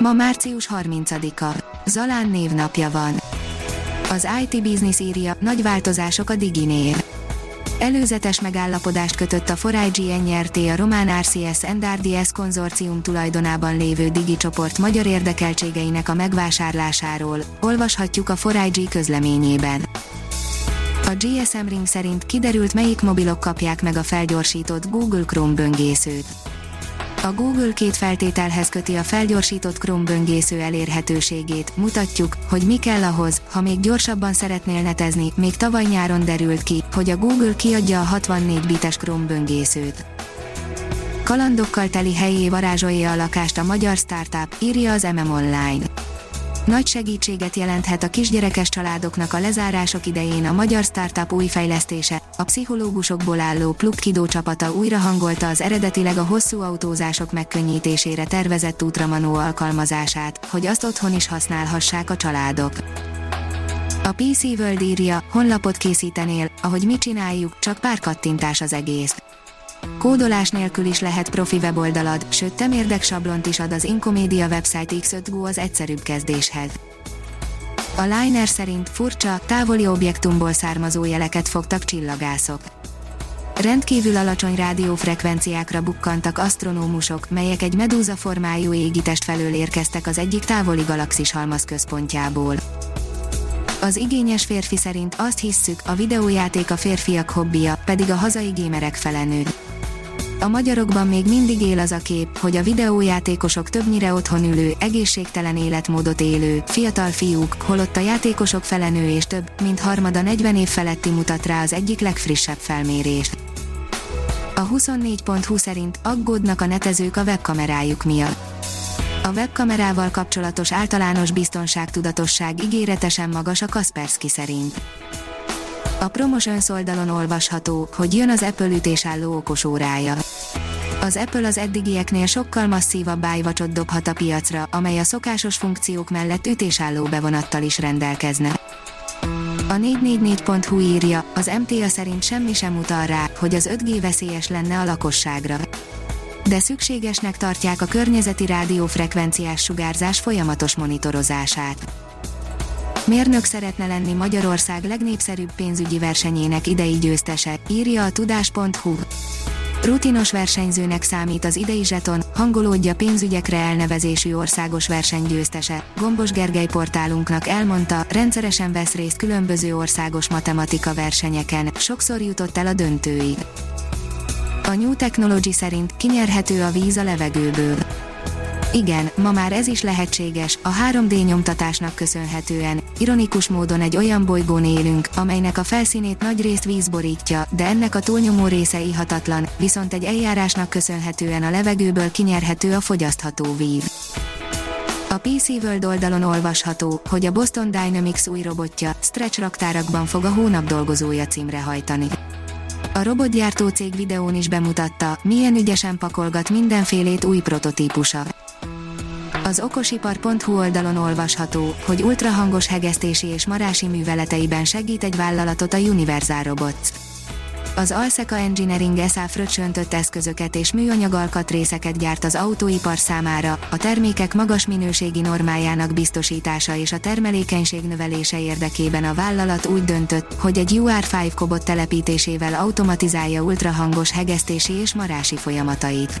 Ma március 30-a. Zalán névnapja van. Az IT Business írja, nagy változások a Diginél. Előzetes megállapodást kötött a 4 NRT a román RCS NRDS konzorcium tulajdonában lévő Digi csoport magyar érdekeltségeinek a megvásárlásáról, olvashatjuk a 4 közleményében. A GSM Ring szerint kiderült melyik mobilok kapják meg a felgyorsított Google Chrome böngészőt. A Google két feltételhez köti a felgyorsított Chrome böngésző elérhetőségét, mutatjuk, hogy mi kell ahhoz, ha még gyorsabban szeretnél netezni, még tavaly nyáron derült ki, hogy a Google kiadja a 64 bites Chrome böngészőt. Kalandokkal teli helyé varázsolja a lakást a magyar startup, írja az MM Online. Nagy segítséget jelenthet a kisgyerekes családoknak a lezárások idején a magyar startup új fejlesztése, a pszichológusokból álló Plug csapata újra hangolta az eredetileg a hosszú autózások megkönnyítésére tervezett útramanó alkalmazását, hogy azt otthon is használhassák a családok. A PC World írja, honlapot készítenél, ahogy mi csináljuk, csak pár kattintás az egész. Kódolás nélkül is lehet profi weboldalad, sőt temérdek sablont is ad az Incomedia website X5 Go az egyszerűbb kezdéshez. A Liner szerint furcsa, távoli objektumból származó jeleket fogtak csillagászok. Rendkívül alacsony rádiófrekvenciákra bukkantak asztronómusok, melyek egy medúza formájú égitest felől érkeztek az egyik távoli galaxis halmaz központjából. Az igényes férfi szerint azt hisszük, a videójáték a férfiak hobbija, pedig a hazai gémerek felenő. A magyarokban még mindig él az a kép, hogy a videójátékosok többnyire otthon ülő, egészségtelen életmódot élő, fiatal fiúk, holott a játékosok felenő és több, mint harmada 40 év feletti mutat rá az egyik legfrissebb felmérés. A 24.20 szerint aggódnak a netezők a webkamerájuk miatt. A webkamerával kapcsolatos általános biztonságtudatosság ígéretesen magas a Kaspersky szerint. A Promotions oldalon olvasható, hogy jön az Apple ütésálló okos órája. Az Apple az eddigieknél sokkal masszívabb iWatch-ot dobhat a piacra, amely a szokásos funkciók mellett ütésálló bevonattal is rendelkezne. A 444.hu írja, az MTA szerint semmi sem utal rá, hogy az 5G veszélyes lenne a lakosságra. De szükségesnek tartják a környezeti rádiófrekvenciás sugárzás folyamatos monitorozását. Mérnök szeretne lenni Magyarország legnépszerűbb pénzügyi versenyének idei győztese, írja a tudás.hu. Rutinos versenyzőnek számít az idei zseton, hangolódja pénzügyekre elnevezésű országos versenygyőztese. Gombos Gergely portálunknak elmondta, rendszeresen vesz részt különböző országos matematika versenyeken, sokszor jutott el a döntőig. A New Technology szerint kinyerhető a víz a levegőből. Igen, ma már ez is lehetséges, a 3D nyomtatásnak köszönhetően. Ironikus módon egy olyan bolygón élünk, amelynek a felszínét nagy részt víz borítja, de ennek a túlnyomó része ihatatlan, viszont egy eljárásnak köszönhetően a levegőből kinyerhető a fogyasztható víz. A PC World oldalon olvasható, hogy a Boston Dynamics új robotja stretch raktárakban fog a hónap dolgozója címre hajtani. A robotgyártó cég videón is bemutatta, milyen ügyesen pakolgat mindenfélét új prototípusa. Az okosipar.hu oldalon olvasható, hogy ultrahangos hegesztési és marási műveleteiben segít egy vállalatot a Universal Robots. Az Alseca Engineering SA fröccsöntött eszközöket és műanyag alkatrészeket gyárt az autóipar számára, a termékek magas minőségi normájának biztosítása és a termelékenység növelése érdekében a vállalat úgy döntött, hogy egy UR5 kobot telepítésével automatizálja ultrahangos hegesztési és marási folyamatait.